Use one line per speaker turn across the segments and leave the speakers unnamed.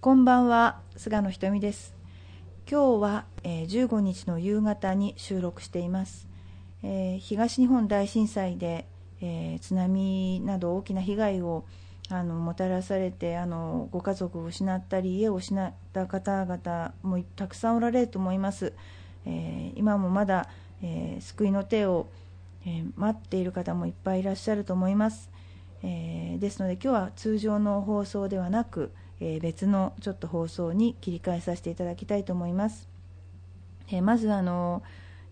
こんばんは菅野ひとみです。今日は、えー、15日の夕方に収録しています、えー、東日本大震災で、えー、津波など大きな被害をあのもたらされてあのご家族を失ったり家を失った方々もたくさんおられると思います、え今もまだ、え救いの手を、え待っている方もいっぱいいらっしゃると思います、えですので今日は通常の放送ではなくえー、別のちょっと放送に切り替えさせていただきたいと思います。えー、まずあの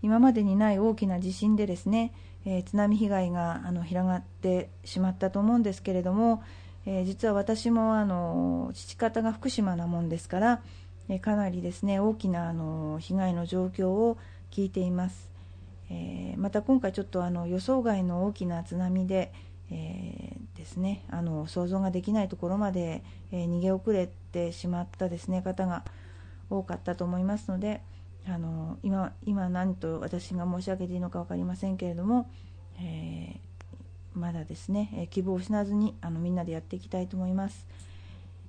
今までにない大きな地震でですね、えー、津波被害があの広がってしまったと思うんですけれども、え実は私もあの父方が福島なもんですから、えかなりですね大きなあの被害の状況を聞いています。えまた今回ちょっとあの予想外の大きな津波で、えー、ですね。あの想像ができないところまで、えー、逃げ遅れてしまったですね方が多かったと思いますのであの今今何と私が申し上げていいのか分かりませんけれども、えー、まだですね、え希望を失わずにあのみんなでやっていきたいと思います、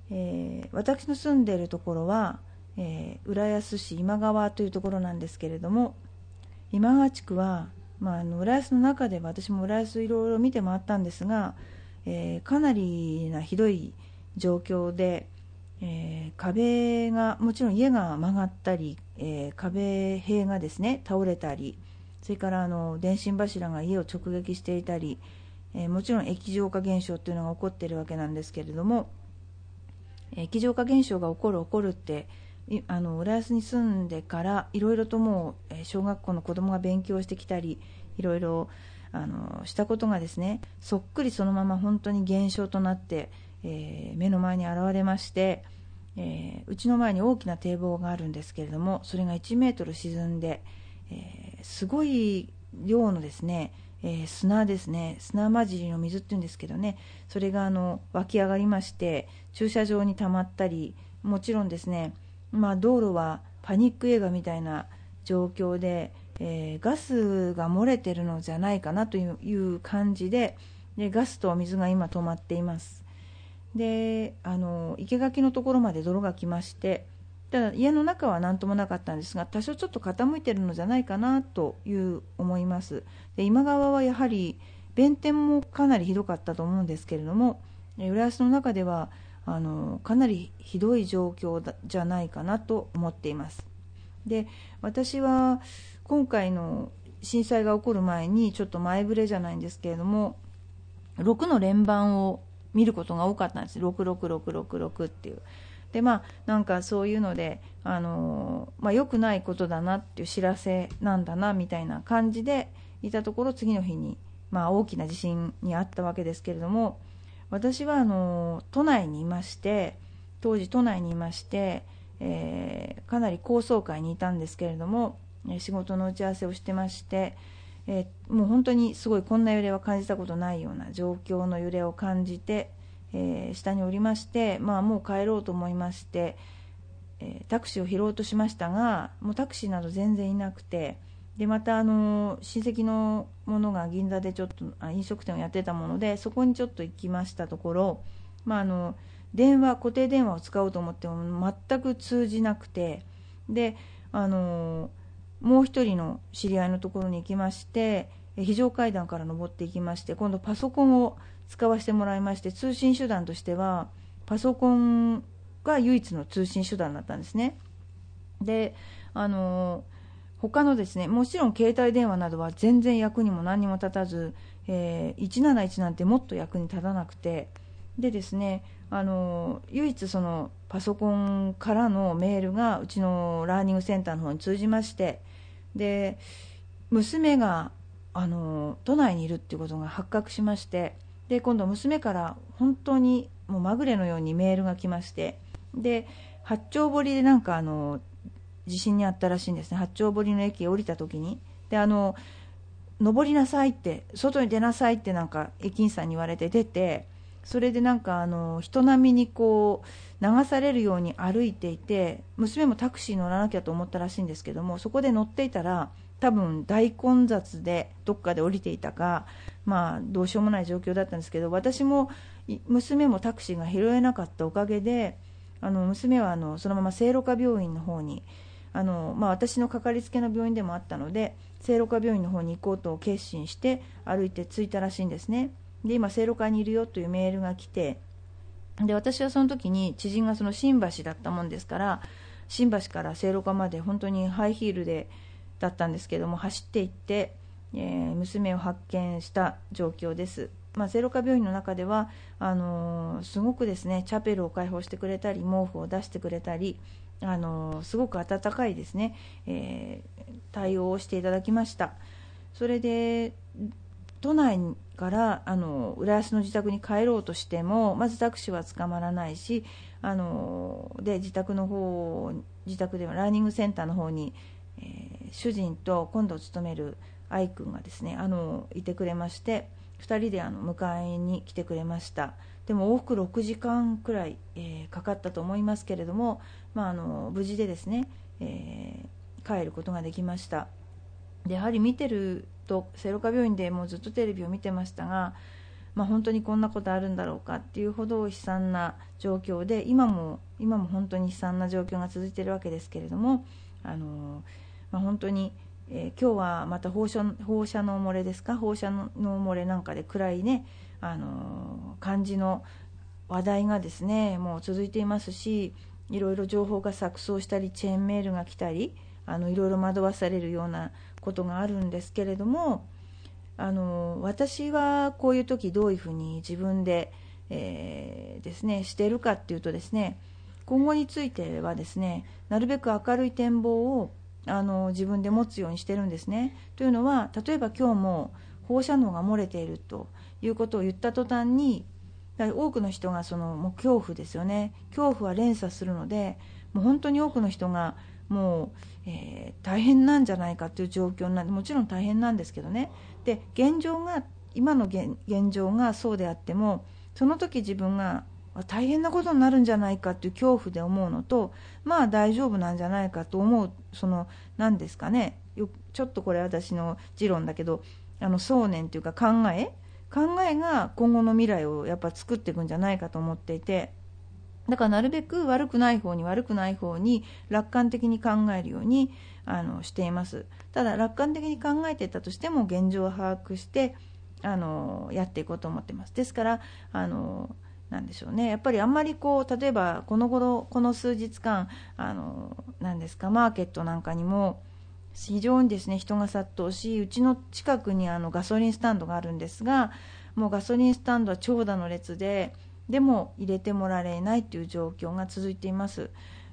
え私の住んでいるところは、え浦安市今川というところなんですけれども今川地区はまあ、あの浦安の中では私も浦安いろいろ見て回ったんですが、えー、かなりなひどい状況で、えー、壁がもちろん家が曲がったり、えー、壁塀がですね倒れたりそれからあの電信柱が家を直撃していたり、えもちろん液状化現象というのが起こっているわけなんですけれども液状化現象が起こる起こるってあの浦安に住んでからいろいろともう小学校の子供が勉強してきたりいろいろあのしたことがですねそっくりそのまま本当に現象となって、えー、目の前に現れまして、えー、うちの前に大きな堤防があるんですけれどもそれが1メートル沈んで、えー、すごい量のですね、え砂ですね砂混じりの水っていうんですけどねそれがあの湧き上がりまして駐車場に溜まったりもちろんですねまあ、道路はパニック映画みたいな状況で、えー、ガスが漏れてるのじゃないかなという感じででガスと水が今止まっています。であの生垣のところまで泥が来ましてただ家の中は何ともなかったんですが多少ちょっと傾いてるのじゃないかなという思います。で今川はやはり弁天もかなりひどかったと思うんですけれども浦安の中ではあのかなりひどい状況だじゃないかなと思っています。で私は今回の震災が起こる前にちょっと前触れじゃないんですけれども6の連番を見ることが多かったんです66666っていう。でまあなんかそういうのであの、まあ、良くないことだなっていう知らせなんだなみたいな感じでいたところ次の日に、まあ、大きな地震にあったわけですけれども私はあの都内にいまして当時都内にいまして、えー、かなり高層階にいたんですけれども仕事の打ち合わせをしてまして、えー、もう本当にすごいこんな揺れは感じたことないような状況の揺れを感じて、えー、下におりまして、まあ、もう帰ろうと思いまして、えタクシーを拾おうとしましたがもうタクシーなど全然いなくて。でまたあの親戚の者が銀座でちょっとあ飲食店をやってたものでそこにちょっと行きましたところ、まあ、あの電話固定電話を使おうと思っても全く通じなくてであのもう1人の知り合いのところに行きまして非常階段から登っていきまして今度パソコンを使わせてもらいまして通信手段としてはパソコンが唯一の通信手段だったんですね。であの他のですねもちろん携帯電話などは全然役にも何にも立たず、えー、171なんてもっと役に立たなくてでですねあの唯一そのパソコンからのメールがうちのラーニングセンターの方に通じましてで娘があの都内にいるっていうことが発覚しましてで今度娘から本当にもうまぐれのようにメールが来ましてで八丁堀でなんかあの地震にあったらしいんですね。八丁堀の駅降りた時に。であの登りなさいって外に出なさいってなんか駅員さんに言われて出てそれでなんかあの人並みにこう流されるように歩いていて娘もタクシー乗らなきゃと思ったらしいんですけどもそこで乗っていたら多分大混雑でどっかで降りていたかまあどうしようもない状況だったんですけど私も娘もタクシーが拾えなかったおかげであの娘はあのそのまま聖路加病院の方にあの、まあ、私のかかりつけの病院でもあったので聖路加病院の方に行こうと決心して歩いて着いたらしいんですね。で今聖路加にいるよというメールが来てで私はその時に知人がその新橋だったもんですから新橋から聖路加まで本当にハイヒールでだったんですけども走って行って、えー、娘を発見した状況です。まあ、ゼロ化病院の中ではあのー、すごくですねチャペルを開放してくれたり毛布を出してくれたり、あの、すごく温かいですね、えー、対応をしていただきました。それで都内からあの浦安の自宅に帰ろうとしてもまずタクシーは捕まらないしあので自宅の方自宅ではラーニングセンターの方に、え主人と今度勤める愛君がですねあのいてくれまして2人であの迎えに来てくれました。でも往復6時間くらい、えー、かかったと思いますけれども、まあ、あの無事でですね、えー、帰ることができました。でやはり見てると聖路加病院でもうずっとテレビを見てましたが、まあ、本当にこんなことあるんだろうかっていうほど悲惨な状況で今も今も本当に悲惨な状況が続いているわけですけれどもあの、まあ、本当にえー、今日はまた放射放射能漏れですか？放射能漏れなんかで暗いね、あのー、感じの話題がですねもう続いていますしいろいろ情報が錯綜したりチェーンメールが来たりあのいろいろ惑わされるようなことがあるんですけれどもあの私はこういう時どういうふうに自分で、えー、ですねしてるかっていうとですね今後についてはですねなるべく明るい展望をあの自分で持つようにしてるんですね。というのは例えば今日も放射能が漏れているということを言った途端に多くの人がそのもう恐怖ですよね。恐怖は連鎖するのでもう本当に多くの人がもう、えー、大変なんじゃないかという状況なんでもちろん大変なんですけどね。で現状が今の現状がそうであってもその時自分が大変なことになるんじゃないかっていう恐怖で思うのとまあ大丈夫なんじゃないかと思うその何ですかね。ちょっとこれ私の持論だけどあの想念というか考え考えが今後の未来をやっぱ作っていくんじゃないかと思っていてだからなるべく悪くない方に悪くない方に楽観的に考えるようにあのしています。ただ楽観的に考えていたとしても現状を把握してあのやっていこうと思っています。ですからあのなんでしょうね。やっぱりあんまりこう例えばこの頃この数日間あのなんですかマーケットなんかにも非常にですね人が殺到しうちの近くにあのガソリンスタンドがあるんですがもうガソリンスタンドは長蛇の列ででも入れてもらえないという状況が続いています。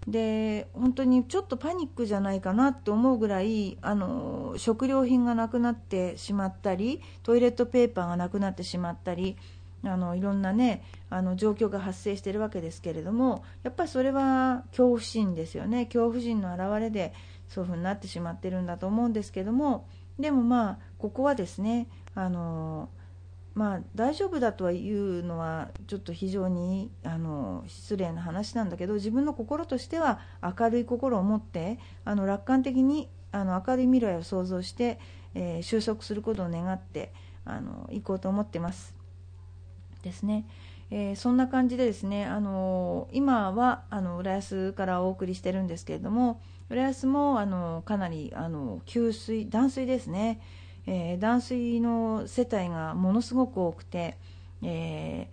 で本当にちょっとパニックじゃないかなと思うぐらいあの食料品がなくなってしまったりトイレットペーパーがなくなってしまったりあのいろんなねあの状況が発生しているわけですけれどもやっぱりそれは恐怖心ですよね恐怖心の表れでそういうふうになってしまってるんだと思うんですけどもでもまあここはですねあのまあ、大丈夫だとは言うのはちょっと非常にあの失礼な話なんだけど自分の心としては明るい心を持ってあの楽観的にあの明るい未来を想像して、えー、収束することを願ってあの行こうと思ってます。ですね。えー、そんな感じでですね、あのー、今はあの浦安からお送りしてるんですけれども浦安もあのかなりあの給水断水ですね、えー、断水の世帯がものすごく多くて、え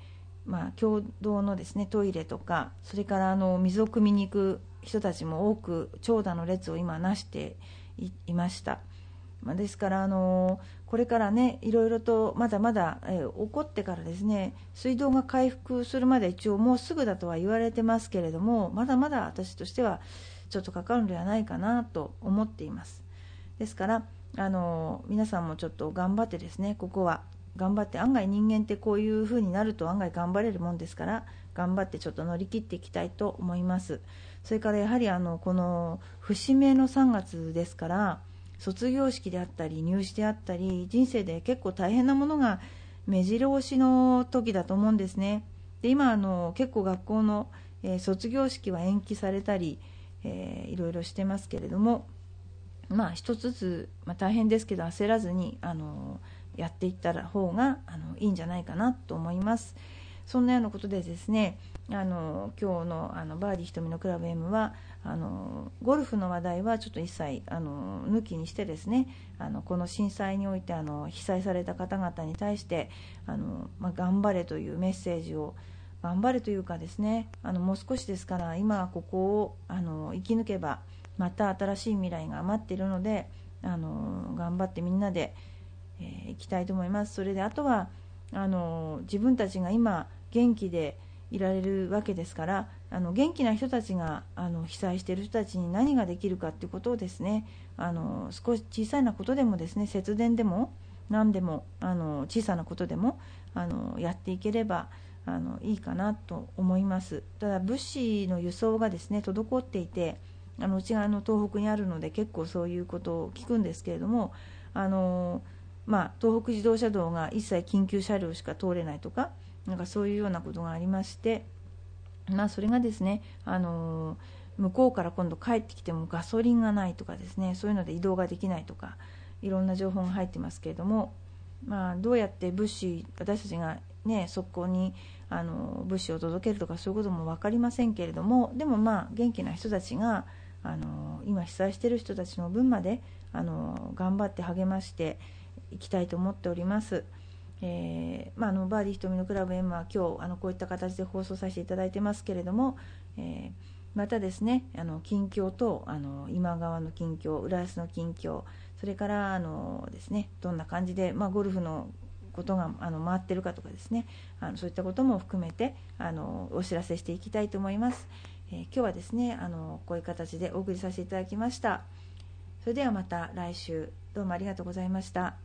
まあ、共同のですねトイレとかそれからあの水を汲みに行く人たちも多く長蛇の列を今なしていました。まあ、ですからあのこれからねいろいろとまだまだ、えー、起こってからですね水道が回復するまで一応もうすぐだとは言われてますけれどもまだまだ私としてはちょっとかかるんではないかなと思っています。ですからあの皆さんもちょっと頑張ってですねここは頑張って案外人間ってこういう風になると案外頑張れるもんですから頑張ってちょっと乗り切っていきたいと思います。それからやはりあのこの節目の3月ですから卒業式であったり入試であったり人生で結構大変なものが目白押しの時だと思うんですね。で今あの結構学校の、えー、卒業式は延期されたり、えー、いろいろしてますけれどもまあ一つずつ、まあ、大変ですけど焦らずにあのやっていったら方があのいいんじゃないかなと思います。そんなようなことでですねあの今日のあのバーディー瞳のクラブ M はあのゴルフの話題はちょっと一切あの抜きにしてですねあのこの震災においてあの被災された方々に対してあの、まあ、頑張れというメッセージを頑張れというかですねあのもう少しですから今ここをあの生き抜けばまた新しい未来が待っているのであの頑張ってみんなで、えー、いきたいと思います。それであとはあの自分たちが今元気でいられるわけですからあの元気な人たちがあの被災している人たちに何ができるかということをですねあの少し小さなことでもですね節電でも何でもあの小さなことでもあのやっていければあのいいかなと思います。ただ物資の輸送がですね滞っていてあのうちがあの東北にあるので結構そういうことを聞くんですけれどもあの、まあ、東北自動車道が一切緊急車両しか通れないとかなんかそういうようなことがありまして、まあ、それがですねあの向こうから今度帰ってきてもガソリンがないとかですねそういうので移動ができないとかいろんな情報が入ってますけれども、まあ、どうやって物資私たちが、ね、速攻にあの物資を届けるとかそういうことも分かりませんけれどもでもまあ元気な人たちがあの今被災している人たちの分まであの頑張って励ましていきたいと思っております。えーまあ、あのバーディー瞳のクラブ M は今日あのこういった形で放送させていただいてますけれども、えー、またですねあの近況とあの今川の近況浦安の近況それからあのですねどんな感じで、まあ、ゴルフのことがあの回ってるかとかですねあのそういったことも含めてあのお知らせしていきたいと思います、えー、今日はですねあのこういう形でお送りさせていただきました。それではまた来週どうもありがとうございました。